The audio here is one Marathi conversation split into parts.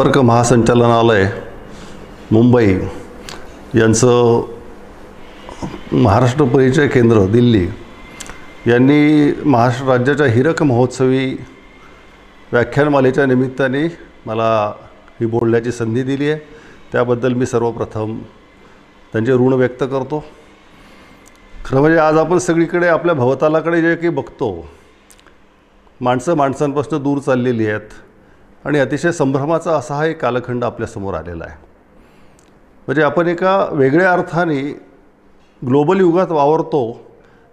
संपर्क महासंचालनालय मुंबई यांचं महाराष्ट्र परिचय केंद्र दिल्ली यांनी महाराष्ट्र राज्याच्या हिरक महोत्सवी व्याख्यानमालेच्या निमित्ताने मला ही बोलण्याची संधी दिली आहे. त्याबद्दल मी सर्वप्रथम त्यांचे ऋण व्यक्त करतो. खरं म्हणजे आज आपण सगळीकडे आपल्या भवतालाकडे जे काही बघतो माणसं माणसांपासून दूर चाललेली आहेत. आणि अतिशय संभ्रमाचा असा हा एक कालखंड आपल्यासमोर आलेला आहे. म्हणजे आपण एका वेगळ्या अर्थाने ग्लोबल युगात वावरतो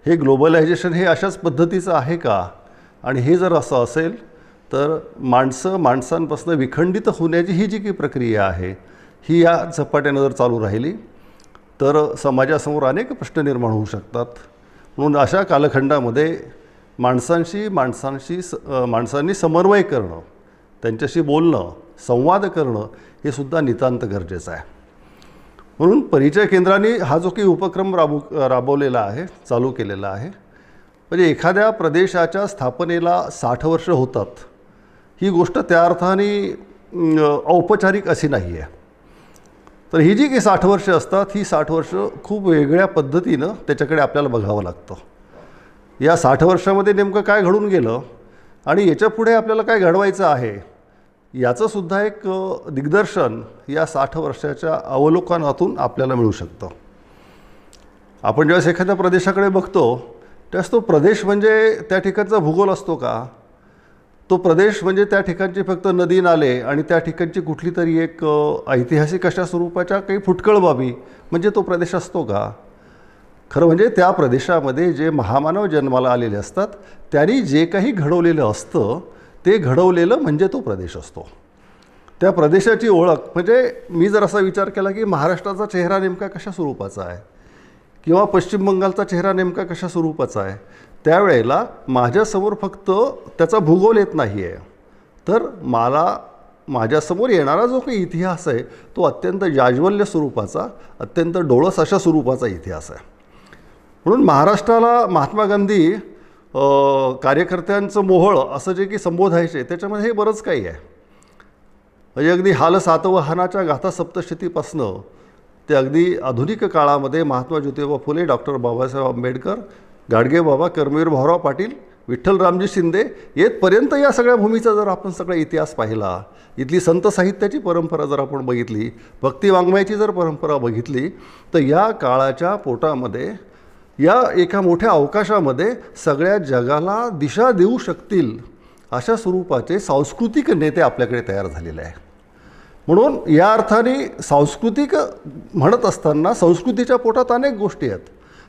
हे ग्लोबलायझेशन हे अशाच पद्धतीचं आहे का? आणि हे जर असं असेल तर माणसं माणसांपासून विखंडित होण्याची ही जी काही प्रक्रिया आहे ही या झपाट्यानं जर चालू राहिली तर समाजासमोर अनेक प्रश्न निर्माण होऊ शकतात. म्हणून अशा कालखंडामध्ये माणसांशी माणसांशी स माणसांनी समन्वय करणं त्यांच्याशी बोलणं संवाद करणं हे सुद्धा नितांत गरजेचं आहे. म्हणून परिचय केंद्राने हा जो काही उपक्रम राबू राबवलेला आहे चालू केलेला आहे म्हणजे एखाद्या प्रदेशाच्या स्थापनेला साठ वर्ष होतात ही गोष्ट त्या अर्थाने औपचारिक अशी नाही आहे. तर ही जी काही साठ वर्ष असतात ही साठ वर्ष खूप वेगळ्या पद्धतीनं त्याच्याकडे आपल्याला बघावं लागतं. या साठ वर्षामध्ये नेमकं काय घडून गेलं आणि याच्यापुढे आपल्याला काय घडवायचं आहे याचंसुद्धा एक दिग्दर्शन या साठ वर्षाच्या अवलोकनातून आपल्याला मिळू शकतं. आपण ज्यावेळेस एखाद्या प्रदेशाकडे बघतो त्यावेळेस तो प्रदेश म्हणजे त्या ठिकाणचा भूगोल असतो का? तो प्रदेश म्हणजे त्या ठिकाणची फक्त नदी नाले आणि त्या ठिकाणची कुठली तरी एक ऐतिहासिक अशा स्वरूपाच्या काही फुटकळ बाबी म्हणजे तो प्रदेश असतो का? खरं म्हणजे त्या प्रदेशामध्ये जे महामानव जन्माला आलेले असतात त्यांनी जे काही घडवलेलं असतं ते घडवलेलं म्हणजे तो प्रदेश असतो. त्या प्रदेशाची ओळख म्हणजे मी जर असा विचार केला की महाराष्ट्राचा चेहरा नेमका कशा स्वरूपाचा आहे? किंवा पश्चिम बंगालचा चेहरा नेमका कशा स्वरूपाचा आहे? त्यावेळेला माझ्यासमोर फक्त त्याचा भूगोल येत नाही आहे तर मला माझ्यासमोर येणारा जो काही इतिहास आहे तो अत्यंत जाज्वल्य स्वरूपाचा अत्यंत डोळस अशा स्वरूपाचा इतिहास आहे. म्हणून महाराष्ट्राला महात्मा गांधी कार्यकर्त्यांचं मोहळ असं जे की संबोधायचे त्याच्यामध्ये हे बरंच काही आहे. म्हणजे अगदी हाल सातवाहनाच्या गाथा सप्तशतीपासनं ते अगदी आधुनिक काळामध्ये महात्मा ज्योतिबा फुले डॉक्टर बाबासाहेब आंबेडकर गाडगे बाबा कर्मवीर भाऊराव पाटील विठ्ठल रामजी शिंदे येतपर्यंत या सगळ्या भूमीचा जर आपण सगळा इतिहास पाहिला इथली संत साहित्याची परंपरा जर आपण बघितली भक्ती वाङ्मयाची जर परंपरा बघितली तर या काळाच्या पोटामध्ये या एका मोठ्या अवकाशामध्ये सगळ्या जगाला दिशा देऊ शकतील अशा स्वरूपाचे सांस्कृतिक नेते आपल्याकडे तयार झालेले आहे म्हणून या अर्थाने सांस्कृतिक म्हणत असताना संस्कृतीच्या पोटात अनेक गोष्टी आहेत.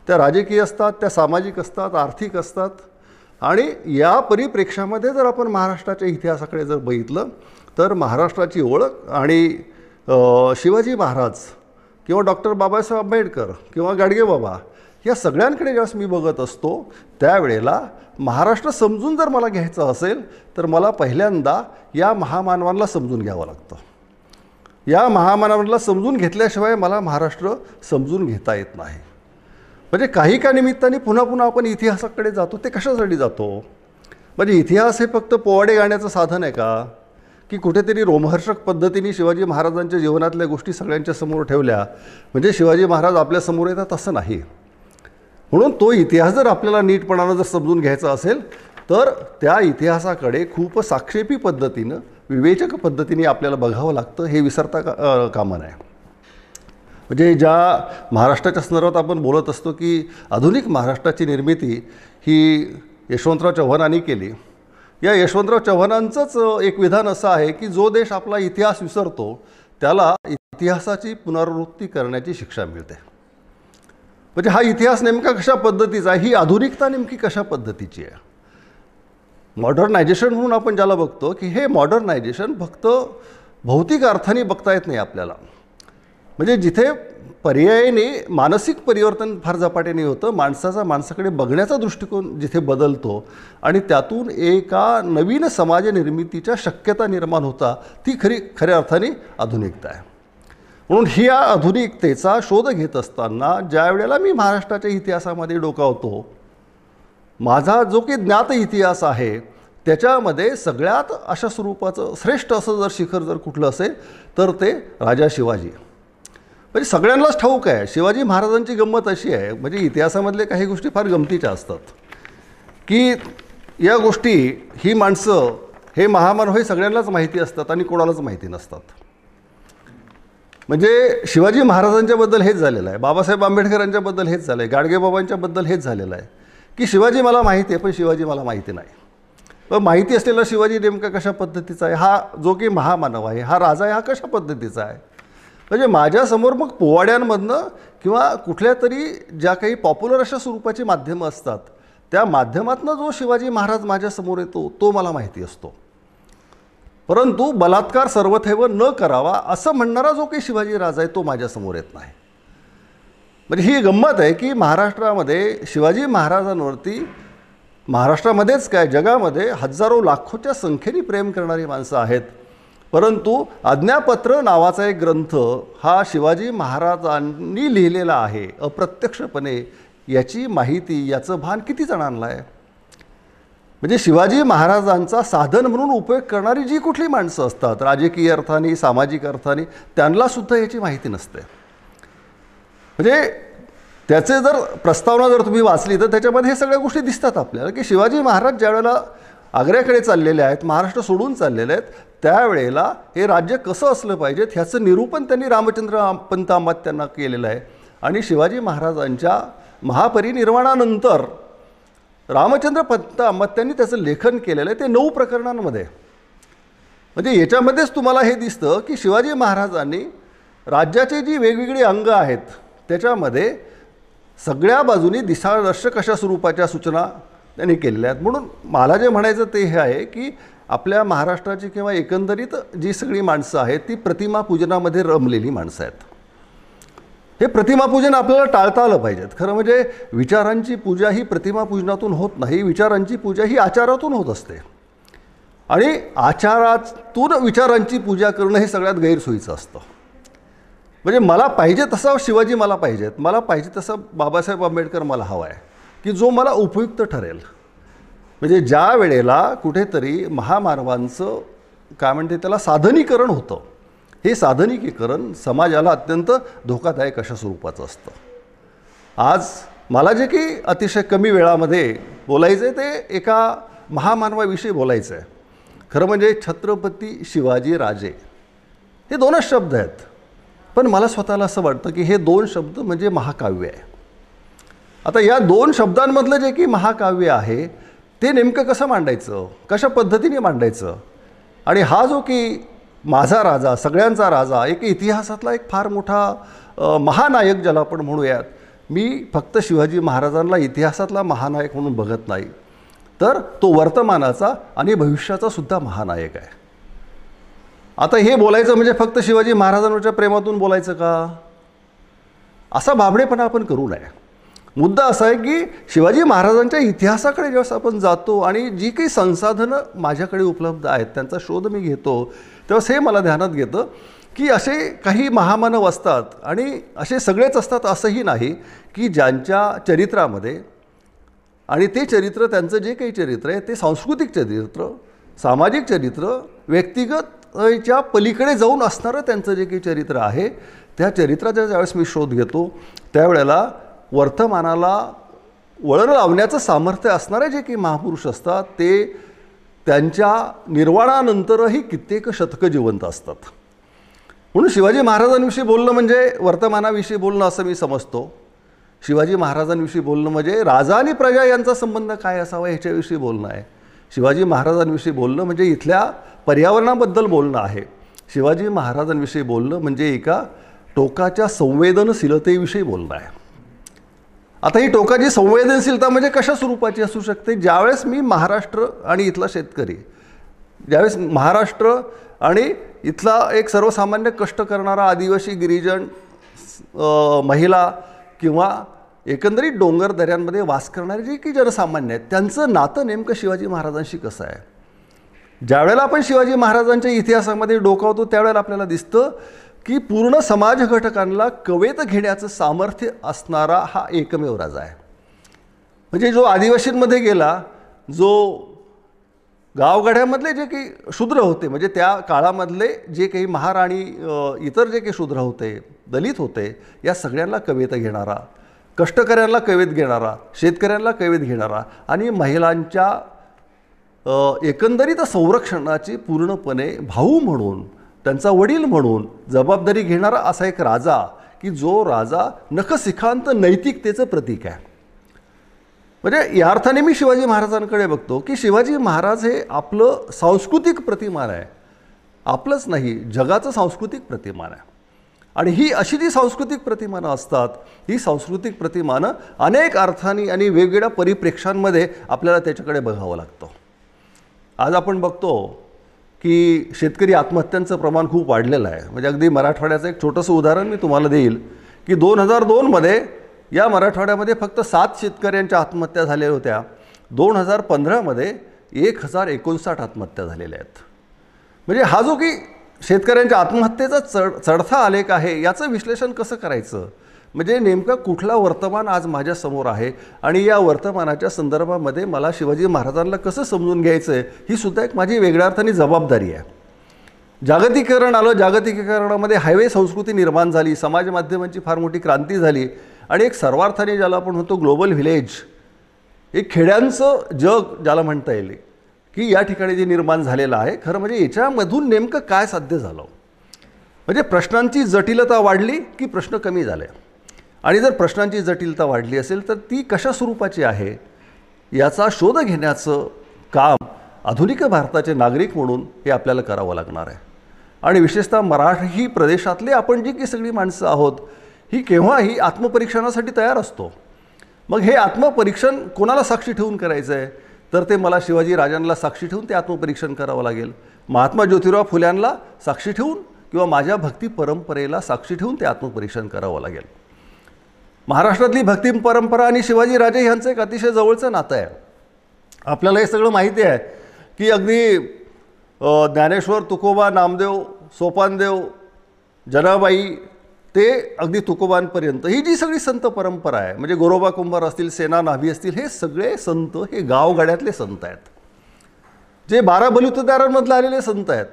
त्या राजकीय असतात त्या सामाजिक असतात आर्थिक असतात. आणि या परिप्रेक्षामध्ये जर आपण महाराष्ट्राच्या इतिहासाकडे जर बघितलं तर महाराष्ट्राची ओळख आणि शिवाजी महाराज किंवा डॉक्टर बाबासाहेब आंबेडकर किंवा गाडगेबाबा या सगळ्यांकडे ज्यावेळेस मी बघत असतो त्यावेळेला महाराष्ट्र समजून जर मला घ्यायचं असेल तर मला पहिल्यांदा या महामानवांना समजून घ्यावं लागतं. या महामानवांना समजून घेतल्याशिवाय मला महाराष्ट्र समजून घेता येत नाही. म्हणजे काही का निमित्ताने पुन्हा पुन्हा आपण इतिहासाकडे जातो ते कशासाठी जातो? म्हणजे इतिहास हे फक्त पोवाडे गाण्याचं साधन आहे का? की कुठेतरी रोमहर्षक पद्धतीने शिवाजी महाराजांच्या जीवनातल्या गोष्टी सगळ्यांच्या समोर ठेवल्या. म्हणजे शिवाजी महाराज आपल्यासमोर येतात असं नाही. म्हणून तो इतिहास जर आपल्याला नीटपणानं जर समजून घ्यायचा असेल तर त्या इतिहासाकडे खूप साक्षेपी पद्धतीनं विवेचक पद्धतीने आपल्याला बघावं लागतं हे विसरता का कामा नये. म्हणजे ज्या महाराष्ट्राच्या संदर्भात आपण बोलत असतो की आधुनिक महाराष्ट्राची निर्मिती ही यशवंतराव चव्हाणांनी केली. या यशवंतराव चव्हाणांचंच एक विधान असं आहे की जो देश आपला इतिहास विसरतो त्याला इतिहासाची पुनरावृत्ती करण्याची शिक्षा मिळते. म्हणजे हा इतिहास नेमका कशा पद्धतीचा आहे? ही आधुनिकता नेमकी कशा पद्धतीची आहे? मॉडर्नायझेशन म्हणून आपण ज्याला बघतो की हे मॉडर्नायझेशन फक्त भौतिक अर्थाने बघता येत नाही आपल्याला. म्हणजे जिथे पर्यायाने मानसिक परिवर्तन फार झपाट्याने होतं माणसाचा माणसाकडे बघण्याचा दृष्टिकोन जिथे बदलतो आणि त्यातून एका नवीन समाज निर्मितीच्या शक्यता निर्माण होता ती खरी खऱ्या अर्थाने आधुनिकता आहे. म्हणून ही या आधुनिकतेचा शोध घेत असताना ज्या वेळेला मी महाराष्ट्राच्या इतिहासामध्ये डोकावतो माझा जो की ज्ञात इतिहास आहे त्याच्यामध्ये सगळ्यात अशा स्वरूपाचं श्रेष्ठ असं जर शिखर जर कुठलं असेल तर ते राजा शिवाजी. म्हणजे सगळ्यांनाच ठाऊक आहे शिवाजी महाराजांची गंमत अशी आहे म्हणजे इतिहासामधले काही गोष्टी फार गमतीच्या असतात की या गोष्टी ही माणसं हे महामानव हे सगळ्यांनाच माहिती असतात आणि कोणालाच माहिती नसतात. म्हणजे शिवाजी महाराजांच्याबद्दल हेच झालेलं आहे. बाबासाहेब आंबेडकरांच्याबद्दल हेच झालं आहे गाडगेबाबांच्याबद्दल हेच झालेलं आहे. की शिवाजी मला माहिती आहे पण शिवाजी मला माहिती नाही. पण माहिती असलेला शिवाजी नेमका कशा पद्धतीचा आहे? हा जो की महामानव आहे हा राजा आहे हा कशा पद्धतीचा आहे? म्हणजे माझ्यासमोर मग पोवाड्यांमधनं किंवा कुठल्या तरी ज्या काही पॉप्युलर अशा स्वरूपाची माध्यमं असतात त्या माध्यमातनं जो शिवाजी महाराज माझ्यासमोर येतो तो मला माहिती असतो. परंतु बलात्कार सर्वथैव न करावा असं म्हणणारा जो काही शिवाजी राजा आहे तो माझ्यासमोर येत नाही. म्हणजे ही गंमत आहे की महाराष्ट्रामध्ये शिवाजी महाराजांवरती महाराष्ट्रामध्येच काय जगामध्ये हजारो लाखोच्या संख्येने प्रेम करणारी माणसं आहेत. परंतु आज्ञापत्र नावाचा एक ग्रंथ हा शिवाजी महाराजांनी लिहिलेला आहे अप्रत्यक्षपणे. याची माहिती याचं भान किती जणांना आहे? म्हणजे शिवाजी महाराजांचा साधन म्हणून उपयोग करणारी जी कुठली माणसं असतात राजकीय अर्थाने सामाजिक अर्थाने त्यांनासुद्धा याची माहिती नसते. म्हणजे त्याचे जर प्रस्तावना जर तुम्ही वाचली तर त्याच्यामध्ये हे सगळ्या गोष्टी दिसतात आपल्याला की शिवाजी महाराज ज्यावेळेला आग्र्याकडे चाललेले आहेत महाराष्ट्र सोडून चाललेले आहेत त्यावेळेला हे राज्य कसं असलं पाहिजे ह्याचं निरूपण त्यांनी रामचंद्र पंत त्यांना केलेलं आहे. आणि शिवाजी महाराजांच्या महापरिनिर्वाणानंतर रामचंद्र पंत त्यांनी त्याचं लेखन केलेलं आहे ते नऊ प्रकरणांमध्ये. म्हणजे याच्यामध्येच तुम्हाला हे दिसतं की शिवाजी महाराजांनी राज्याचे जी वेगवेगळी अंग आहेत त्याच्यामध्ये सगळ्या बाजूनी दिशादर्शक अशा स्वरूपाच्या सूचना त्यांनी केलेल्या आहेत. म्हणून मला जे म्हणायचं ते हे आहे की आपल्या महाराष्ट्राची किंवा एकंदरीत जी सगळी माणसं आहेत ती प्रतिमा पूजनामध्ये रमलेली माणसं आहेत. हे प्रतिमापूजन आपल्याला टाळता आलं पाहिजेत. खरं म्हणजे विचारांची पूजा ही प्रतिमापूजनातून होत नाही विचारांची पूजा ही आचारातून होत असते. आणि आचारातून विचारांची पूजा करणं हे सगळ्यात गैरसोयीचं असतं. म्हणजे मला पाहिजे तसा शिवाजी मला पाहिजेत मला पाहिजे तसं बाबासाहेब आंबेडकर मला हवा आहे की जो मला उपयुक्त ठरेल. म्हणजे ज्या वेळेला कुठेतरी महामानवांचं काय म्हणते त्याला साधनीकरण होतं हे साधनिकीकरण समाजाला अत्यंत धोकादायक अशा स्वरूपाचं असतं. आज मला जे की अतिशय कमी वेळामध्ये बोलायचं आहे ते एका महामानवाविषयी बोलायचं आहे खरं म्हणजे छत्रपती शिवाजी राजे. हे दोनच शब्द आहेत. पण मला स्वतःला असं वाटतं की हे दोन शब्द म्हणजे महाकाव्य आहे. आता या दोन शब्दांमधलं जे की महाकाव्य आहे ते नेमकं कसं मांडायचं? कशा पद्धतीने मांडायचं? आणि हा जो की माझा राजा सगळ्यांचा राजा एक इतिहासातला एक फार मोठा महानायक ज्याला आपण म्हणूयात मी फक्त शिवाजी महाराजांना इतिहासातला महानायक म्हणून बघत नाही. तर तो वर्तमानाचा आणि भविष्याचा सुद्धा महानायक आहे. आता हे बोलायचं म्हणजे फक्त शिवाजी महाराजांवरच्या प्रेमातून बोलायचं का? असा बाबडेपणा आपण करू नये. मुद्दा असा आहे की शिवाजी महाराजांच्या इतिहासाकडे ज्यावेळेस आपण जातो आणि जी काही संसाधनं माझ्याकडे उपलब्ध आहेत त्यांचा शोध मी घेतो तेव्हा हे मला ध्यानात घेतं की असे काही महामानव असतात आणि असे सगळेच असतात असंही नाही की ज्यांच्या चरित्रामध्ये आणि ते चरित्र त्यांचं जे काही चरित्र आहे ते सांस्कृतिक चरित्र सामाजिक चरित्र व्यक्तिगतच्या पलीकडे जाऊन असणारं त्यांचं जे काही चरित्र आहे त्या चरित्राचा ज्यावेळेस मी शोध घेतो त्यावेळेला वर्तमानाला वळण लावण्याचं सामर्थ्य असणारे जे काही महापुरुष असतात ते त्यांच्या निर्वाणानंतरही कित्येक शतकं जिवंत असतात. म्हणून शिवाजी महाराजांविषयी बोलणं म्हणजे वर्तमानाविषयी बोलणं असं मी समजतो. शिवाजी महाराजांविषयी बोलणं म्हणजे राजा आणि प्रजा यांचा संबंध काय असावा ह्याच्याविषयी बोलणं आहे. शिवाजी महाराजांविषयी बोलणं म्हणजे इथल्या पर्यावरणाबद्दल बोलणं आहे. शिवाजी महाराजांविषयी बोलणं म्हणजे एका टोकाच्या संवेदनशीलतेविषयी बोलणं आहे. आता ही टोकाची संवेदनशीलता म्हणजे कशा स्वरूपाची असू शकते? ज्यावेळेस मी महाराष्ट्र आणि इथला शेतकरी ज्यावेळेस महाराष्ट्र आणि इथला एक सर्वसामान्य कष्ट करणारा आदिवासी गिरिजन महिला किंवा एकंदरीत डोंगर दऱ्यांमध्ये वास करणारे जे की जनसामान्य आहेत त्यांचं नातं नेमकं शिवाजी महाराजांशी कसं आहे? ज्यावेळेला आपण शिवाजी महाराजांच्या इतिहासामध्ये डोकावतो त्यावेळेला आपल्याला दिसतं की पूर्ण समाज घटकांना कवेत घेण्याचं सामर्थ्य असणारा हा एकमेव राजा आहे. म्हणजे जो आदिवासींमध्ये गेला जो गावगाड्यामधले जे काही शूद्र होते म्हणजे त्या काळामधले जे काही महाराणी इतर जे काही शूद्र होते दलित होते या सगळ्यांना कवेत घेणारा कष्टकऱ्यांना कवेत घेणारा शेतकऱ्यांना कवेत घेणारा आणि महिलांच्या एकंदरीत संरक्षणाची पूर्णपणे भाऊ म्हणून त्यांचा वडील म्हणून जबाबदारी घेणारा असा एक राजा की जो राजा नखसिखांत नैतिकतेचं प्रतीक आहे. म्हणजे या अर्थाने मी शिवाजी महाराजांकडे बघतो की शिवाजी महाराज हे आपलं सांस्कृतिक प्रतिमान आहे. आपलंच नाही जगाचं सांस्कृतिक प्रतिमान आहे. आणि ही अशी जी सांस्कृतिक प्रतिमानं असतात ही सांस्कृतिक प्रतिमानं अनेक अर्थांनी आणि वेगवेगळ्या परिप्रेक्षांमध्ये आपल्याला त्याच्याकडे बघावं लागतं. आज आपण बघतो की शेतकरी आत्महत्यांचं प्रमाण खूप वाढलेलं आहे. म्हणजे अगदी मराठवाड्याचं एक छोटंसं उदाहरण मी तुम्हाला देईल की दोन हजार दोनमध्ये या मराठवाड्यामध्ये फक्त सात शेतकऱ्यांच्या आत्महत्या झालेल्या होत्या. दोन हजार पंधरामध्ये एक हजार एकोणसाठ आत्महत्या झालेल्या आहेत. म्हणजे हा जो की शेतकऱ्यांच्या आत्महत्येचा चढ चढता आलेख आहे याचं विश्लेषण कसं करायचं? म्हणजे नेमका कुठला वर्तमान आज माझ्यासमोर आहे? आणि या वर्तमानाच्या संदर्भामध्ये मला शिवाजी महाराजांना कसं समजून घ्यायचं आहे ही सुद्धा एक माझी वेगळ्या अर्थाने जबाबदारी आहे. जागतिकीकरण आलं जागतिकीकरणामध्ये हायवे संस्कृती निर्माण झाली समाज माध्यमांची फार मोठी क्रांती झाली आणि एक सर्वार्थाने ज्याला आपण म्हणतो ग्लोबल व्हिलेज एक खेड्यांचं जग ज्याला म्हणता येईल की या ठिकाणी जे निर्माण झालेलं आहे खरं म्हणजे याच्यामधून नेमकं काय साध्य झालं? म्हणजे प्रश्नांची जटिलता वाढली की प्रश्न कमी झाले? आणि जर प्रश्नांची जटिलता वाढली असेल तर ती कशा स्वरूपाची आहे? याचा शोध घेण्याचं काम आधुनिक भारताचे नागरिक म्हणून हे आपल्याला करावं लागणार आहे. आणि विशेषतः मराठी प्रदेशातले आपण जी की सगळी माणसं आहोत ही केव्हाही आत्मपरीक्षणासाठी तयार असतो. मग हे आत्मपरीक्षण कोणाला साक्षी ठेवून करायचं आहे तर ते मला शिवाजी राजांना साक्षी ठेवून ते आत्मपरीक्षण करावं लागेल. महात्मा ज्योतिराव फुल्यांना साक्षी ठेवून किंवा माझ्या भक्ती परंपरेला साक्षी ठेवून ते आत्मपरीक्षण करावं लागेल. महाराष्ट्रातली भक्ती परंपरा आणि शिवाजीराजे ह्यांचं एक अतिशय जवळचं नातं आहे. आपल्याला हे सगळं माहिती आहे की अगदी ज्ञानेश्वर तुकोबा नामदेव सोपानदेव जनाबाई ते अगदी तुकोबांपर्यंत. ही जी सगळी संत परंपरा आहे म्हणजे गोरोबा कुंभार असतील सेना नाभी असतील हे सगळे संत हे गावगाड्यातले संत आहेत. जे बारा बलुतदारांमधले आलेले संत आहेत.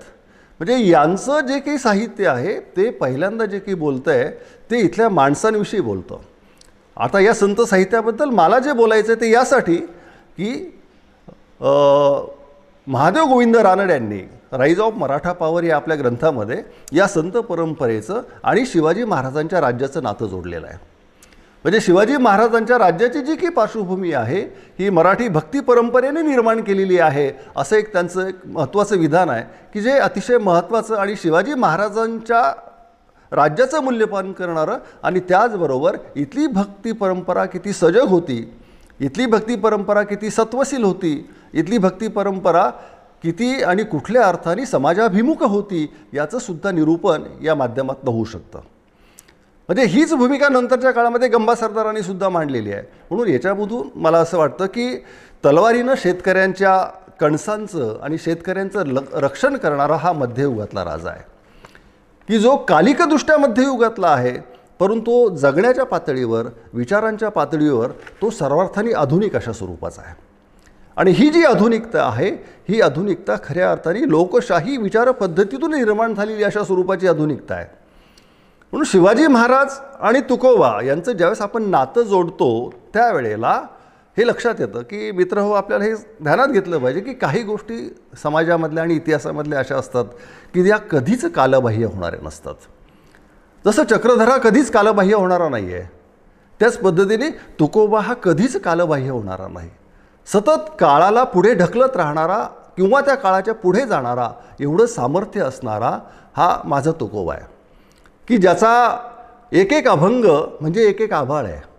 म्हणजे यांचं जे काही साहित्य आहे ते पहिल्यांदा जे काही बोलतं आहे ते इथल्या माणसांविषयी बोलतं. आता या संत साहित्याबद्दल मला जे बोलायचं आहे ते यासाठी की महादेव गोविंद रानड यांनी राईज ऑफ मराठा पॉवर या आपल्या ग्रंथामध्ये या संत परंपरेचं आणि शिवाजी महाराजांच्या राज्याचं नातं जोडलेलं आहे. म्हणजे शिवाजी महाराजांच्या राज्याची जी की पार्श्वभूमी आहे ही मराठी भक्ती परंपरेने निर्माण केलेली आहे असं एक त्यांचं एक महत्त्वाचं विधान आहे की जे अतिशय महत्त्वाचं आणि शिवाजी महाराजांच्या राज्याचं मूल्यपान करणारं आणि त्याचबरोबर इथली भक्ती परंपरा किती सजग होती इथली भक्ती परंपरा किती सत्वशील होती इथली भक्ती परंपरा किती आणि कुठल्या अर्थाने समाजाभिमुख होती याचं सुद्धा निरूपण या माध्यमातून होऊ शकतं. म्हणजे हीच भूमिका नंतरच्या काळामध्ये गंबा सरदारांनी सुद्धा मांडलेली आहे. म्हणून याच्यामधून मला असं वाटतं की तलवारीनं शेतकऱ्यांच्या कणसांचं आणि शेतकऱ्यांचं ल रक्षण करणारा हा मध्ययुगातला राजा आहे. की जो कालिकदृष्ट्या मध्ययुगातला आहे परंतु जगण्याच्या पातळीवर विचारांच्या पातळीवर तो सर्वार्थाने आधुनिक अशा स्वरूपाचा आहे. आणि ही जी आधुनिकता आहे ही आधुनिकता खऱ्या अर्थाने लोकशाही विचारपद्धतीतून निर्माण झालेली अशा स्वरूपाची आधुनिकता आहे. म्हणून शिवाजी महाराज आणि तुकोबा यांचं ज्यावेळेस आपण नातं जोडतो त्यावेळेला हे लक्षात येतं की मित्र हो आपल्याला हे ध्यानात घेतलं पाहिजे की काही गोष्टी समाजामधल्या आणि इतिहासामधल्या अशा असतात की या कधीच कालबाह्य होणाऱ्या नसतात. जसं चक्रधरा कधीच कालबाह्य होणारा नाही आहे त्याच पद्धतीने तुकोबा हा कधीच कालबाह्य होणारा नाही. सतत काळाला पुढे ढकलत राहणारा किंवा त्या काळाच्या पुढे जाणारा एवढं सामर्थ्य असणारा हा माझा तुकोबा आहे. की ज्याचा एक एक अभंग म्हणजे एक एक आभाळ आहे.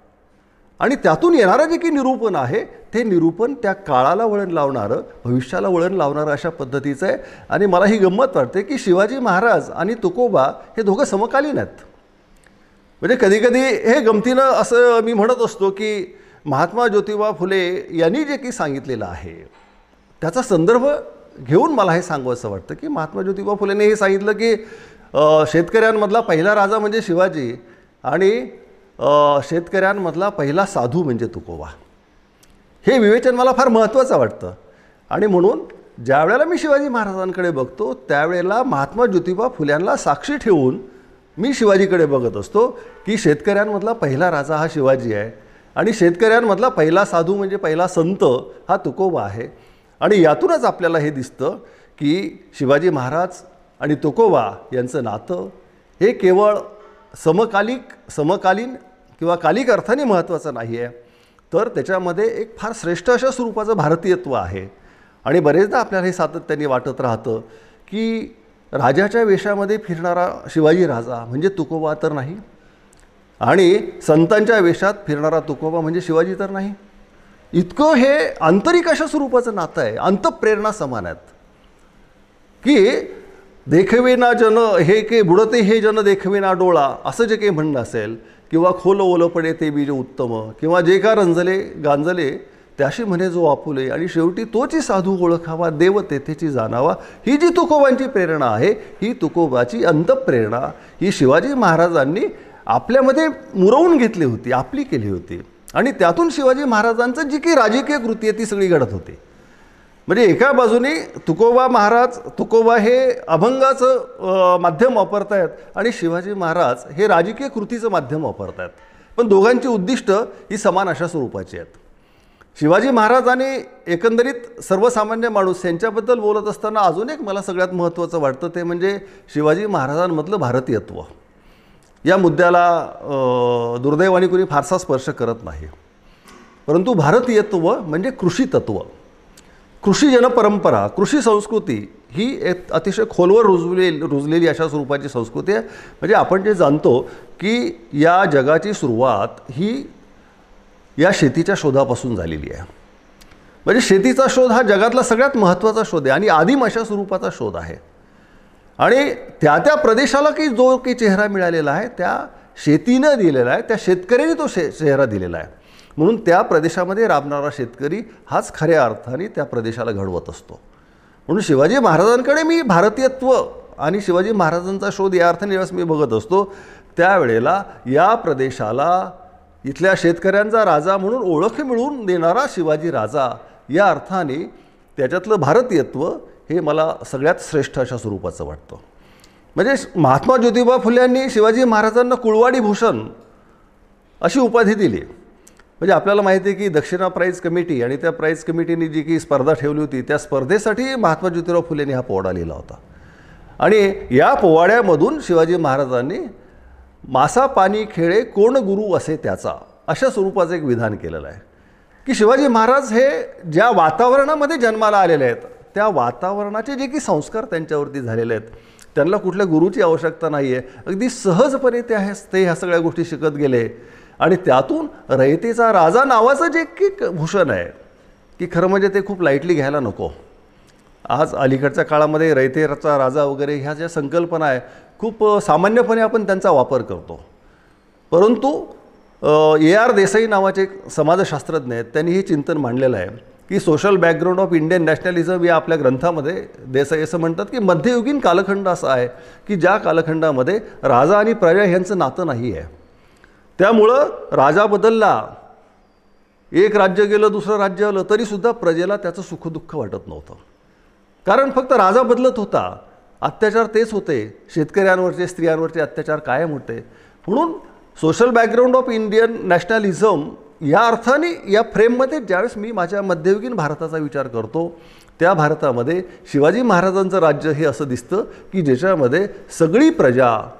आणि त्यातून येणारं जे की निरूपण आहे ते निरूपण त्या काळाला वळण लावणारं भविष्याला वळण लावणारं अशा पद्धतीचं आहे. आणि मला ही गंमत वाटते की शिवाजी महाराज आणि तुकोबा हे दोघं समकालीन आहेत. म्हणजे कधीकधी हे गमतीनं असं मी म्हणत असतो की महात्मा ज्योतिबा फुले यांनी जे की सांगितलेलं आहे त्याचा संदर्भ घेऊन मला हे सांगवंसं वाटतं की महात्मा ज्योतिबा फुलेने हे सांगितलं की शेतकऱ्यांमधला पहिला राजा म्हणजे शिवाजी आणि शेतकऱ्यांमधला पहिला साधू म्हणजे तुकोबा. हे विवेचन मला फार महत्त्वाचं वाटतं. आणि म्हणून ज्यावेळेला मी शिवाजी महाराजांकडे बघतो त्यावेळेला महात्मा ज्योतिबा फुल्यांना साक्षी ठेवून मी शिवाजीकडे बघत असतो की शेतकऱ्यांमधला पहिला राजा हा शिवाजी आहे. आणि शेतकऱ्यांमधला पहिला साधू म्हणजे पहिला संत हा तुकोबा आहे. आणि यातूनच आपल्याला हे दिसतं की शिवाजी महाराज आणि तुकोबा यांचं नातं हे केवळ समकालिक समकालीन किंवा कालिक अर्थाने महत्त्वाचं नाही आहे तर त्याच्यामध्ये एक फार श्रेष्ठ अशा स्वरूपाचं भारतीयत्व आहे. आणि बरेचदा आपल्याला हे सातत्याने वाटत राहतं की राजाच्या वेशामध्ये फिरणारा शिवाजी राजा म्हणजे तुकोबा तर नाही आणि संतांच्या वेशात फिरणारा तुकोबा म्हणजे शिवाजी तर नाही. इतकं हे आंतरिक अशा स्वरूपाचं नातं आहे अंतप्रेरणा समान आहेत. की देखवेना जन हे के बुडते हे जन देखविना डोळा असं जे काही म्हणणं असेल किंवा खोल ओलं पडे ते बीज उत्तम किंवा जे का रंजले गांजले त्याशी म्हणे जो आपुले आणि शेवटी तोची साधू ओळखावा देव तेथेची जाणावा ही जी तुकोबांची प्रेरणा आहे ही तुकोबाची अंतप्रेरणा ही शिवाजी महाराजांनी आपल्यामध्ये मुरवून घेतली होती आपली केली होती. आणि त्यातून शिवाजी महाराजांचं जी काही राजकीय कृती आहे ती सगळी घडत होती. म्हणजे एका बाजूने तुकोबा महाराज तुकोबा हे अभंगाचं माध्यम माध्यम वापरतायत आणि शिवाजी महाराज हे राजकीय कृतीचं माध्यम वापरतायत. पण दोघांची उद्दिष्ट ही समान अशा स्वरूपाची आहेत. शिवाजी महाराज आणि एकंदरीत सर्वसामान्य माणूस यांच्याबद्दल बोलत असताना अजून एक मला सगळ्यात महत्त्वाचं वाटतं ते म्हणजे शिवाजी महाराजांमधलं भारतीयत्व. या मुद्द्याला दुर्दैवाने कुणी फारसा स्पर्श करत नाही. परंतु भारतीयत्व म्हणजे कृषी तत्व कृषीजन परंपरा कृषी संस्कृती ही एक अतिशय खोलवर रुजले रुजलेली अशा स्वरूपाची संस्कृती आहे. म्हणजे आपण जे जाणतो की या जगाची सुरुवात ही या शेतीच्या शोधापासून झालेली आहे. म्हणजे शेतीचा शोध हा जगातला सगळ्यात महत्त्वाचा शोध आहे आणि आदिम अशा स्वरूपाचा शोध आहे. आणि त्या त्या प्रदेशाला की जो काही चेहरा मिळालेला आहे त्या शेतीनं दिलेला आहे त्या शेतकऱ्याने तो शे चेहरा दिलेला आहे. म्हणून त्या प्रदेशामध्ये राबणारा शेतकरी हाच खऱ्या अर्थाने त्या प्रदेशाला घडवत असतो. म्हणून शिवाजी महाराजांकडे मी भारतीयत्व आणि शिवाजी महाराजांचा शोध या अर्थाने ज्यावेळेस मी बघत असतो त्यावेळेला या प्रदेशाला इथल्या शेतकऱ्यांचा राजा म्हणून ओळख मिळवून देणारा शिवाजी राजा या अर्थाने त्याच्यातलं भारतीयत्व हे मला सगळ्यात श्रेष्ठ अशा स्वरूपाचं वाटतं. म्हणजे महात्मा ज्योतिबा फुले यांनी शिवाजी महाराजांना कुळवाडी भूषण अशी उपाधी दिली. म्हणजे आपल्याला माहिती आहे की दक्षिणा प्राईज कमिटी आणि त्या प्राईज कमिटीने जी की स्पर्धा ठेवली होती त्या स्पर्धेसाठी महात्मा ज्योतिराव फुलेंनी हा पोवाडा लिहिला होता. आणि या पोवाड्यामधून शिवाजी महाराजांनी मासा पाणी खेळे कोण गुरु असे त्याचा अशा स्वरूपाचं एक विधान केलेलं आहे. की शिवाजी महाराज हे ज्या वातावरणामध्ये जन्माला आलेले आहेत त्या वातावरणाचे जे की संस्कार त्यांच्यावरती झालेले आहेत त्यांना कुठल्या गुरुची आवश्यकता नाही आहे अगदी सहजपणे ते आहे ते ह्या सगळ्या गोष्टी शिकत गेले. आणि त्यातून रयतेचा राजा नावाचं जे की भूषण आहे की खरं म्हणजे ते खूप लाईटली घ्यायला नको. आज अलीकडच्या काळामध्ये रयतेचा राजा वगैरे ह्या ज्या संकल्पना आहे खूप सामान्यपणे आपण त्यांचा वापर करतो. परंतु ए आर देसाई नावाचे एक समाजशास्त्रज्ञ आहेत त्यांनी हे चिंतन मांडलेलं आहे की social background of Indian nationalism या आपल्या ग्रंथामध्ये देसाई असं म्हणतात की मध्ययुगीन कालखंड असा आहे की ज्या कालखंडामध्ये राजा आणि प्रजा ह्यांचं नातं नाही आहे. त्यामुळं राजा बदलला. एक राज्य गेलं दुसरं राज्य आलं तरीसुद्धा प्रजेला त्याचं सुखदुःख वाटत नव्हतं. कारण फक्त राजा बदलत होता. अत्याचार तेच होते. शेतकऱ्यांवरचे स्त्रियांवरचे अत्याचार कायम होते. म्हणून social background of Indian nationalism या अर्थाने या फ्रेममध्ये ज्यावेळेस मी माझ्या मध्ययुगीन भारताचा विचार करतो त्या भारतामध्ये शिवाजी महाराजांचं राज्य हे असं दिसतं की ज्याच्यामध्ये सगळी प्रजा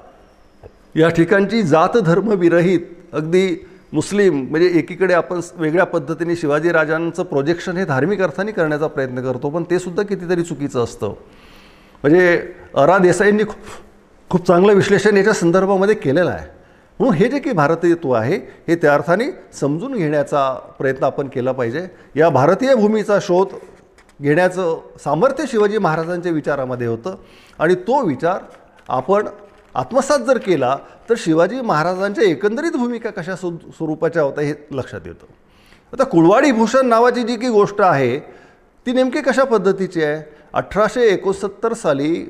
या ठिकाणची जात धर्मविरहित अगदी मुस्लिम म्हणजे एकीकडे आपण वेगळ्या पद्धतीने शिवाजीराजांचं प्रोजेक्शन हे धार्मिक अर्थाने करण्याचा प्रयत्न करतो पण ते सुद्धा कितीतरी चुकीचं असतं. म्हणजे अरा देसाईंनी खूप खूप चांगलं विश्लेषण याच्या संदर्भामध्ये केलेलं आहे. म्हणून हे जे काही भारतीयत्व आहे हे त्या अर्थाने समजून घेण्याचा प्रयत्न आपण केला पाहिजे. या भारतीय भूमीचा शोध घेण्याचं सामर्थ्य शिवाजी महाराजांच्या विचारामध्ये होतं आणि तो विचार आपण आत्मसात जर केला तर शिवाजी महाराजांच्या एकंदरीत भूमिका कशा सु स्वरूपाच्या होत्या हे लक्षात येतं. आता कुळवाडी भूषण नावाची जी काही गोष्ट आहे ती नेमकी कशा पद्धतीची आहे? अठराशे एकोणसत्तर साली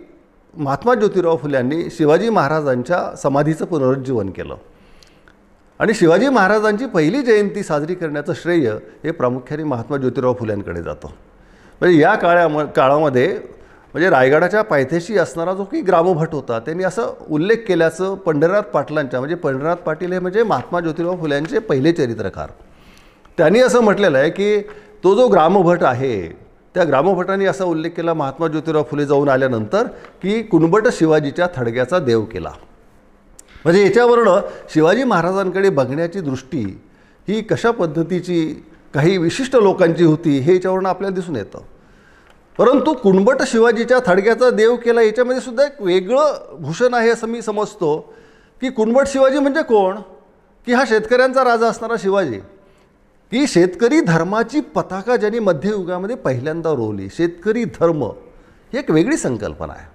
महात्मा ज्योतिराव फुल्यांनी शिवाजी महाराजांच्या समाधीचं पुनरुज्जीवन केलं. आणि शिवाजी महाराजांची पहिली जयंती साजरी करण्याचं श्रेय हे प्रामुख्याने महात्मा ज्योतिराव फुल्यांकडे जातं. म्हणजे या काळ्या काळामध्ये म्हणजे रायगडाच्या पायथ्याशी असणारा जो की ग्रामभट होता त्यांनी असं उल्लेख केल्याचं पंढरनाथ पाटलांच्या म्हणजे पंढरनाथ पाटील हे म्हणजे महात्मा ज्योतिराव फुल्यांचे पहिले चरित्रकार. त्यांनी असं म्हटलेलं आहे की तो जो ग्रामभट आहे त्या ग्रामभटांनी असा उल्लेख केला महात्मा ज्योतिराव फुले जाऊन आल्यानंतर की कुणबट शिवाजीच्या थडग्याचा देव केला. म्हणजे याच्यावरनं शिवाजी महाराजांकडे बघण्याची दृष्टी ही कशा पद्धतीची काही विशिष्ट लोकांची होती हे याच्यावरनं आपल्याला दिसून येतं. परंतु कुणबट शिवाजीच्या थडग्याचा देव केला याच्यामध्ये सुद्धा एक वेगळं भूषण आहे असं मी समजतो की कुणबट शिवाजी म्हणजे कोण? की हा शेतकऱ्यांचा राजा असणारा शिवाजी. की शेतकरी धर्माची पताका ज्यांनी मध्ययुगामध्ये पहिल्यांदा रोवली शेतकरी धर्म ही एक वेगळी संकल्पना आहे.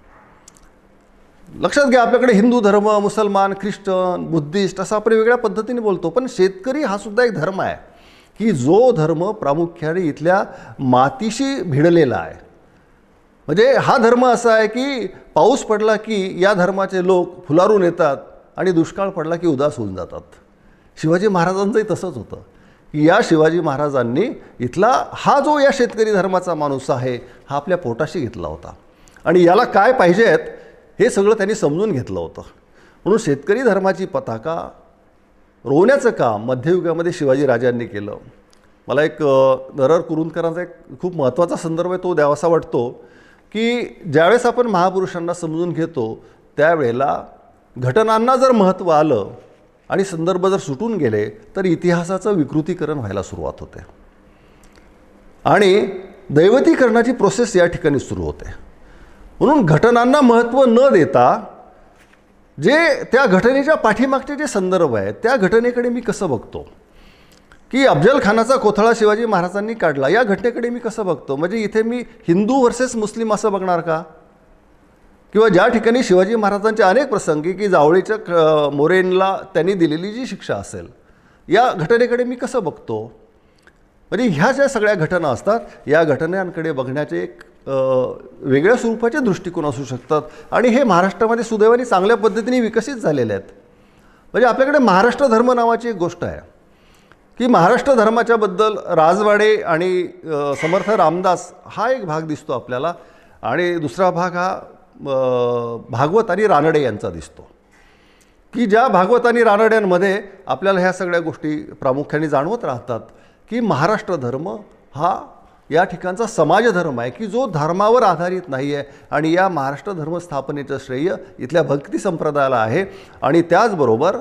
लक्षात घ्या आपल्याकडे हिंदू धर्म मुसलमान ख्रिश्चन बुद्धिस्ट असं आपण वेगळ्या पद्धतीने बोलतो पण शेतकरी हा सुद्धा एक धर्म आहे की जो धर्म प्रामुख्याने इथल्या मातीशी भिडलेला आहे. म्हणजे हा धर्म असा आहे की पाऊस पडला की या धर्माचे लोक फुलारून येतात आणि दुष्काळ पडला की उदास होऊन जातात. शिवाजी महाराजांचंही तसंच होतं. की या शिवाजी महाराजांनी इथला हा जो या शेतकरी धर्माचा माणूस आहे हा आपल्या पोटाशी घेतला होता. आणि याला काय पाहिजेत हे सगळं त्यांनी समजून घेतलं होतं. म्हणून शेतकरी धर्माची पताका रोवण्याचं काम मध्ययुगामध्ये शिवाजी राजांनी केलं. मला एक नरर कुरुंदकरांचा एक खूप महत्त्वाचा संदर्भ आहे तो द्यावासा वाटतो. की ज्यावेळेस आपण महापुरुषांना समजून घेतो त्यावेळेला घटनांना जर महत्त्व आलं आणि संदर्भ जर सुटून गेले तर इतिहासाचं विकृतीकरण व्हायला सुरुवात होते. आणि दैवतीकरणाची प्रोसेस या ठिकाणी सुरू होते. म्हणून घटनांना महत्त्व न देता जे त्या घटनेच्या पाठीमागचे जे संदर्भ आहेत त्या घटनेकडे मी कसं बघतो? की अफजल खानाचा कोथळा शिवाजी महाराजांनी काढला. या घटनेकडे मी कसं बघतो? म्हणजे इथे मी हिंदू वर्सेस मुस्लिम असं बघणार का? किंवा ज्या ठिकाणी शिवाजी महाराजांचे अनेक प्रसंगी की जावळीच्या क- मोरेनला त्यांनी दिलेली जी शिक्षा असेल या घटनेकडे मी कसं बघतो? म्हणजे ह्या ज्या सगळ्या घटना असतात या घटनांकडे बघण्याचे एक वेगळ्या स्वरूपाचे दृष्टिकोन असू शकतात. आणि हे महाराष्ट्रामध्ये सुदैवाने चांगल्या पद्धतीने विकसित झालेले आहेत. म्हणजे आपल्याकडे महाराष्ट्र धर्म नावाची एक गोष्ट आहे. की महाराष्ट्र धर्माच्याबद्दल राजवाडे आणि समर्थ रामदास हा एक भाग दिसतो आपल्याला आणि दुसरा भाग हा भागवत आणि रानडे यांचा दिसतो. की ज्या भागवत आणि रानड्यांमध्ये आपल्याला ह्या सगळ्या गोष्टी प्रामुख्याने जाणवत राहतात की महाराष्ट्र धर्म हा या ठिकाणचा समाजधर्म आहे की जो धर्मावर आधारित नाही आहे आणि या महाराष्ट्र धर्म स्थापनेचं श्रेय इथल्या भक्ती संप्रदायाला आहे आणि त्याचबरोबर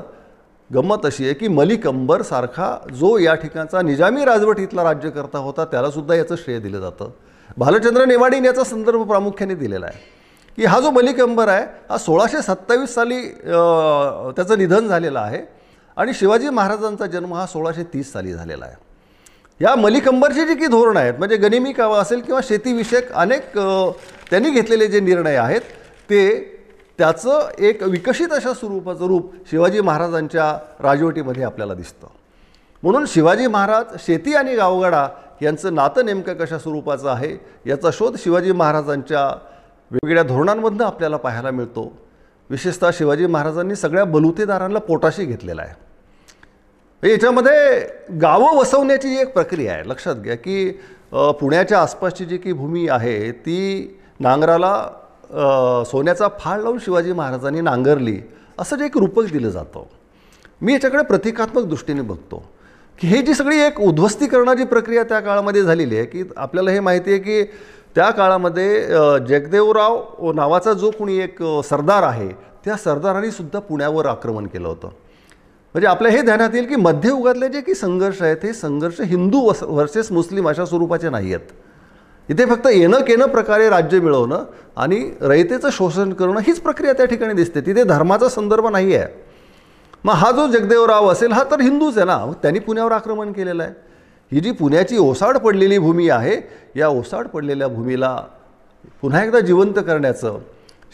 गंमत अशी आहे की मलिक अंबर सारखा जो या ठिकाणचा निजामी राजवट इथला राज्यकर्ता होता त्यालासुद्धा याचं श्रेय दिलं जातं. भालचंद्र नेवाडीन याचा संदर्भ प्रामुख्याने दिलेला आहे. की हा जो मलिक अंबर आहे हा सोळाशे सत्तावीस साली त्याचं निधन झालेलं आहे आणि शिवाजी महाराजांचा जन्म हा सोळाशे तीस साली झालेला आहे. या मलिक अंबरची जी की धोरणं आहेत म्हणजे गनिमी कावा असेल किंवा शेतीविषयक अनेक त्यांनी घेतलेले जे निर्णय आहेत ते त्याचं एक विकसित अशा स्वरूपाचं रूप शिवाजी महाराजांच्या राजवटीमध्ये आपल्याला दिसतं. म्हणून शिवाजी महाराज शेती आणि गावगाडा यांचं नातं नेमकं कशा स्वरूपाचं आहे याचा शोध शिवाजी महाराजांच्या वेगवेगळ्या धोरणांमधनं आपल्याला पाहायला मिळतो. विशेषतः शिवाजी महाराजांनी सगळ्या बलुतेदारांना पोटाशी घेतलेला आहे. याच्यामध्ये गावं वसवण्याची एक प्रक्रिया आहे लक्षात घ्या की पुण्याच्या आसपासची जी की भूमी आहे ती नांगराला सोन्याचा फाळ लावून शिवाजी महाराजांनी नांगरली असं जे एक रूपक दिलं जातं. मी याच्याकडे प्रतिकात्मक दृष्टीने बघतो. की हे जी सगळी एक उद्ध्वस्तीकरणाची प्रक्रिया त्या काळामध्ये झालेली आहे की आपल्याला हे माहिती आहे की त्या काळामध्ये जगदेवराव नावाचा जो कोणी एक सरदार आहे त्या सरदारांनी सुद्धा पुण्यावर आक्रमण केलं होतं. म्हणजे आपल्या हे ध्यानात येईल की मध्ययुगातले जे की संघर्ष आहेत हे संघर्ष हिंदू वस वर्सेस मुस्लिम अशा स्वरूपाचे नाही आहेत. इथे फक्त येणं केनं प्रकारे राज्य मिळवणं आणि रयतेचं शोषण करणं हीच प्रक्रिया त्या ठिकाणी दिसते. तिथे धर्माचा संदर्भ नाही आहे. मग हा जो जगदेवराव असेल हा तर हिंदूच आहे ना? त्यांनी पुण्यावर आक्रमण केलेलं आहे. ही जी पुण्याची ओसाड पडलेली भूमी आहे या ओसाड पडलेल्या भूमीला पुन्हा एकदा जिवंत करण्याचं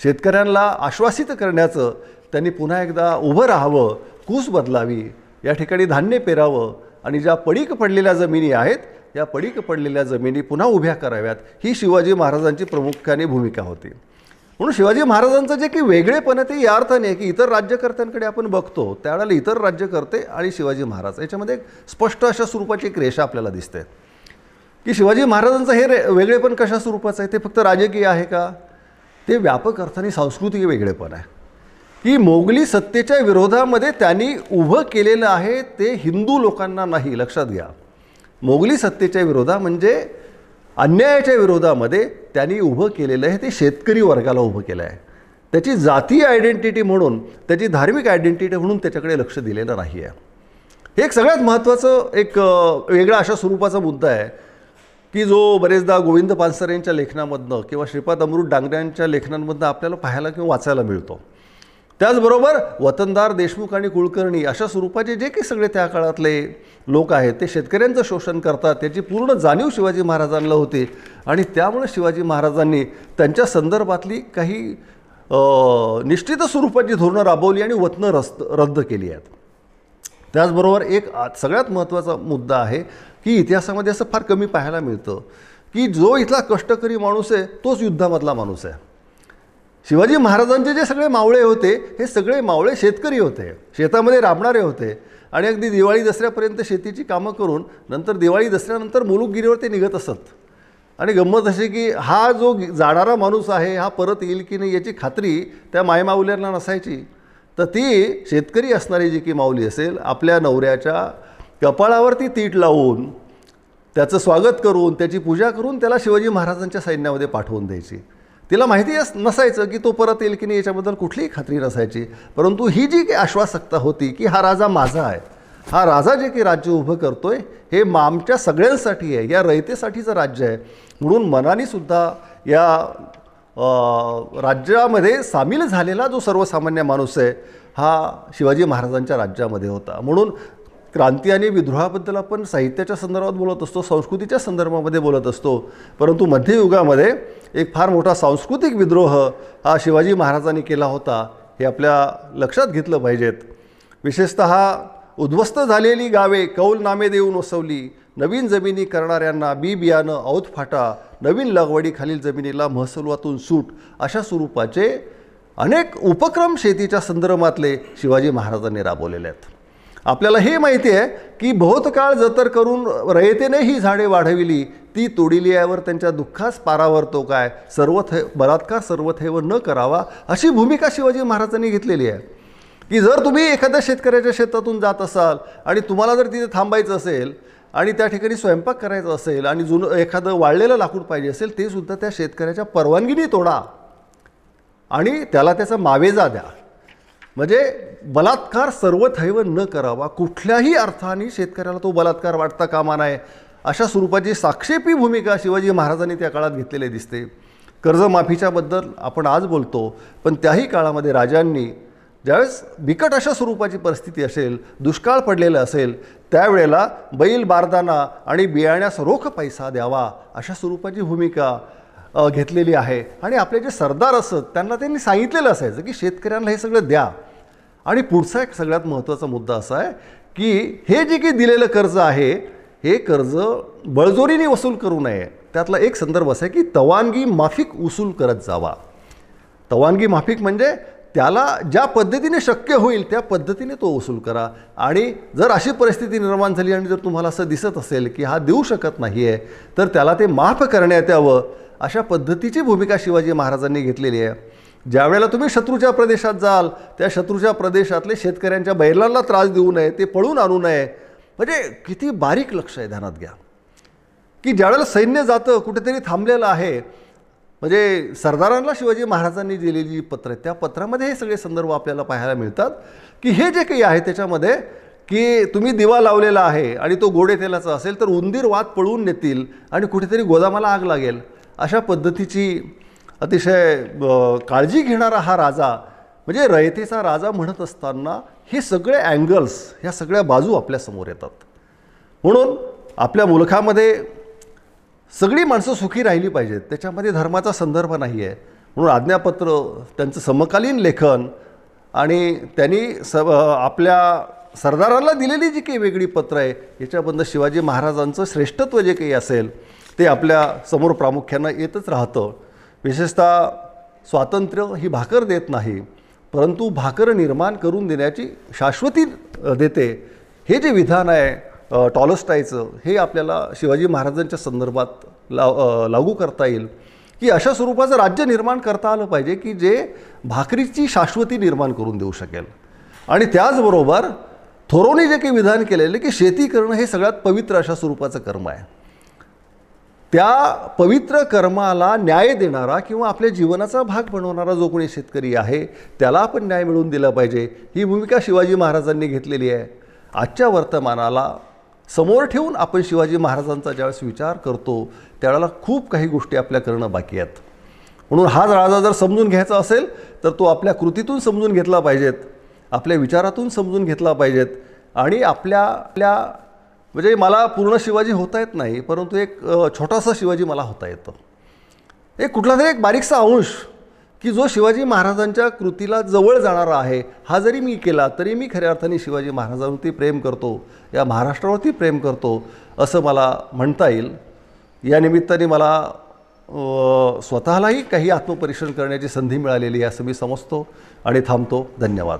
शेतकऱ्यांना आश्वासित करण्याचं त्यांनी पुन्हा एकदा उभं राहावं कूस बदलावी या ठिकाणी धान्य पेरावं आणि ज्या पडीक पडलेल्या जमिनी आहेत या पडीक पडलेल्या जमिनी पुन्हा उभ्या कराव्यात ही शिवाजी महाराजांची प्रामुख्याने भूमिका होती. म्हणून शिवाजी महाराजांचं जे की वेगळेपण आहे ते या अर्थाने की इतर राज्यकर्त्यांकडे आपण बघतो त्यावेळेला इतर राज्यकर्ते आणि शिवाजी महाराज याच्यामध्ये एक स्पष्ट अशा स्वरूपाची एक रेषा आपल्याला दिसते. की शिवाजी महाराजांचं हे रे वेगळेपण कशा स्वरूपाचं आहे? ते फक्त राजकीय आहे का? ते व्यापक अर्थाने सांस्कृतिक वेगळेपण आहे. की मोगली सत्तेच्या विरोधामध्ये त्यांनी उभं केलेलं आहे ते हिंदू लोकांना नाही लक्षात घ्या. मोगली सत्तेच्या विरोधा म्हणजे अन्यायाच्या विरोधामध्ये त्यांनी उभं केलेलं आहे ते शेतकरी वर्गाला उभं केलं आहे त्याची जातीय आयडेंटिटी म्हणून त्याची धार्मिक आयडेंटिटी म्हणून त्याच्याकडे लक्ष दिलेलं नाही आहे हे एक सगळ्यात महत्त्वाचं एक वेगळा अशा स्वरूपाचा मुद्दा आहे की जो बरेचदा गोविंद पानसरे यांच्या लेखनामधनं किंवा श्रीपाद अमृत डांगऱ्यांच्या लेखनांमधनं आपल्याला पाहायला किंवा वाचायला मिळतो. त्याचबरोबर वतनदार देशमुख आणि कुलकर्णी अशा स्वरूपाचे जे काही सगळे त्या काळातले लोक आहेत ते शेतकऱ्यांचं शोषण करतात त्याची पूर्ण जाणीव शिवाजी महाराजांना होती. आणि त्यामुळे शिवाजी महाराजांनी त्यांच्या संदर्भातली काही निश्चित स्वरूपाची धोरणं राबवली आणि वतनं रस्त रद्द केली आहेत. त्याचबरोबर एक सगळ्यात महत्त्वाचा मुद्दा आहे की इतिहासामध्ये असं फार कमी पाहायला मिळतं की जो इथला कष्टकरी माणूस आहे तोच युद्धामधला माणूस आहे. शिवाजी महाराजांचे जे सगळे मावळे होते हे सगळे मावळे शेतकरी होते. शेतामध्ये राबणारे होते. आणि अगदी दिवाळी दसऱ्यापर्यंत शेतीची कामं करून नंतर दिवाळी दसऱ्यानंतर मुलुकगिरीवर ते निघत असत. आणि गंमत अशी की हा जो जाणारा माणूस आहे हा परत येईल की नाही याची खात्री त्या मायमाऊल्यांना नसायची. तर ती शेतकरी असणारी जी की माऊली असेल आपल्या नवऱ्याच्या कपाळावरती तीट लावून त्याचं स्वागत करून त्याची पूजा करून त्याला शिवाजी महाराजांच्या सैन्यामध्ये पाठवून द्यायची. तिला माहिती नसायचं की तो परत येईल की नाही याच्याबद्दल कुठलीही खात्री नसायची. परंतु ही जी काही आश्वासकता होती की हा राजा माझा आहे हा राजा जे काही राज्य उभं करतोय हे मामच्या सगळ्यांसाठी आहे या रयतेसाठीचं राज्य आहे. म्हणून मनाने सुद्धा या राज्यामध्ये सामील झालेला जो सर्वसामान्य माणूस आहे हा शिवाजी महाराजांच्या राज्यामध्ये होता. म्हणून क्रांती आणि विद्रोहाबद्दल आपण साहित्याच्या संदर्भात बोलत असतो संस्कृतीच्या संदर्भामध्ये बोलत असतो. परंतु मध्ययुगामध्ये एक फार मोठा सांस्कृतिक विद्रोह हा शिवाजी महाराजांनी केला होता हे आपल्या लक्षात घेतलं पाहिजेत. विशेषत उद्ध्वस्त झालेली गावे कौल नामे देऊन वसवली नवीन जमिनी करणाऱ्यांना बी बियाणं औत फाटा नवीन लागवडीखालील जमिनीला महसुलातून सूट अशा स्वरूपाचे अनेक उपक्रम शेतीच्या संदर्भातले शिवाजी महाराजांनी राबवलेले आहेत. आपल्याला हे माहिती आहे की भोवतकाळ जतर करून रयतेने ही झाडे वाढविली ती तोडिली यावर त्यांच्या दुःखास पारावर तो काय? सर्वथे बलात्कार सर्वथैव न करावा अशी भूमिका शिवाजी महाराजांनी घेतलेली आहे. की जर तुम्ही एखाद्या शेतकऱ्याच्या शेतातून जात असाल आणि तुम्हाला जर तिथे थांबायचं असेल आणि त्या ठिकाणी स्वयंपाक करायचा असेल आणि जुनं एखादं वाळलेलं लाकूड पाहिजे असेल ते सुद्धा त्या शेतकऱ्याच्या परवानगीने तोडा आणि त्याला त्याचा मावेजा द्या. म्हणजे बलात्कार सर्वथैव न करावा. कुठल्याही अर्थाने शेतकऱ्याला तो बलात्कार वाटता कामा नये. अशा स्वरूपाची साक्षेपी भूमिका शिवाजी महाराजांनी त्या काळात घेतलेली दिसते. कर्जमाफीच्याबद्दल आपण आज बोलतो पण त्याही काळामध्ये राजांनी ज्यावेळेस बिकट अशा स्वरूपाची परिस्थिती असेल दुष्काळ पडलेला असेल त्यावेळेला बैल बारदाना आणि बियाण्यास रोख पैसा द्यावा अशा स्वरूपाची भूमिका घेतलेली आहे. आणि आपले जे सरदार असत त्यांना त्यांनी सांगितलेलं असायचं की शेतकऱ्यांना हे सगळं द्या. आणि पुढचा एक सगळ्यात महत्त्वाचा मुद्दा असा आहे की हे जे काही दिलेलं कर्ज आहे हे कर्ज बळजोरीने वसूल करू नये. त्यातला एक संदर्भ असा आहे की तवानगी माफिक वसूल करत जावा. तवानगी माफिक म्हणजे त्याला ज्या पद्धतीने शक्य होईल त्या पद्धतीने तो वसूल करा. आणि जर अशी परिस्थिती निर्माण झाली आणि जर तुम्हाला असं दिसत असेल की हा देऊ शकत नाही आहे तर त्याला ते माफ करण्यात यावं. अशा पद्धतीची भूमिका शिवाजी महाराजांनी घेतलेली आहे. ज्यावेळेला तुम्ही शत्रूच्या प्रदेशात जाल त्या शत्रूच्या प्रदेशातले शेतकऱ्यांच्या बैलांना त्रास देऊ नये ते पळून आणू नये. म्हणजे किती बारीक लक्ष आहे ध्यानात घ्या. की ज्यावेळेला सैन्य जातं कुठेतरी थांबलेलं आहे म्हणजे सरदारांना शिवाजी महाराजांनी दिलेली जी पत्र आहेत. त्या पत्रामध्ये हे सगळे संदर्भ आपल्याला पाहायला मिळतात की हे जे काही आहे त्याच्यामध्ये की तुम्ही दिवा लावलेला आहे आणि तो गोडे तेलाचा असेल तर उंदीर वात पळवून नेतील आणि कुठेतरी गोदामाला आग लागेल. अशा पद्धतीची अतिशय काळजी घेणारा हा राजा म्हणजे रयतेचा राजा म्हणत असताना हे सगळे अँगल्स ह्या सगळ्या बाजू आपल्यासमोर येतात. म्हणून आपल्या मुलखामध्ये सगळी माणसं सुखी राहिली पाहिजेत. त्याच्यामध्ये धर्माचा संदर्भ नाही आहे म्हणून आज्ञापत्र त्यांचं समकालीन लेखन आणि त्यांनी स आपल्या सरदारांना दिलेली जी काही वेगळी पत्र आहे याच्याबद्दल शिवाजी महाराजांचं श्रेष्ठत्व जे काही असेल ते आपल्यासमोर प्रामुख्यानं येतच राहतं. विशेषतः स्वातंत्र्य ही भाकर देत नाही परंतु भाकर निर्माण करून देण्याची शाश्वती देते. हे जे विधान आहे टॉलस्टायचं हे आपल्याला शिवाजी महाराजांच्या संदर्भात लाव लागू करता येईल. की अशा स्वरूपाचं राज्य निर्माण करता आलं पाहिजे की जे भाकरीची शाश्वती निर्माण करून देऊ शकेल. आणि त्याचबरोबर थोरोनी जे काही विधान केलेले की शेती करणं हे सगळ्यात पवित्र अशा स्वरूपाचं कर्म आहे. त्या पवित्र कर्माला न्याय देणारा किंवा आपल्या जीवनाचा भाग बनवणारा जो कोणी शेतकरी आहे त्याला आपण न्याय मिळवून दिला पाहिजे. ही भूमिका शिवाजी महाराजांनी घेतलेली आहे. आजच्या वर्तमानाला समोर ठेवून आपण शिवाजी महाराजांचा ज्यावेळेस विचार करतो त्यावेळेला खूप काही गोष्टी आपल्या करणं बाकी आहेत. म्हणून हा राजा जर समजून घ्यायचा असेल तर तो आपल्या कृतीतून समजून घेतला पाहिजेत आपल्या विचारातून समजून घेतला पाहिजेत आणि आपल्या आपल्या म्हणजे मला पूर्ण शिवाजी होता येत नाही परंतु एक छोटासा शिवाजी मला होता येतं. एक कुठला तरी एक बारीकसा अंश की जो शिवाजी महाराजांच्या कृतीला जवळ जाणारा आहे हा जरी मी केला तरी मी खऱ्या अर्थाने शिवाजी महाराजांवरती प्रेम करतो या महाराष्ट्रावरती प्रेम करतो असं मला म्हणता येईल. या निमित्ताने मला स्वतःलाही काही आत्मपरीक्षण करण्याची संधी मिळालेली आहे असं मी समजतो आणि थांबतो. धन्यवाद.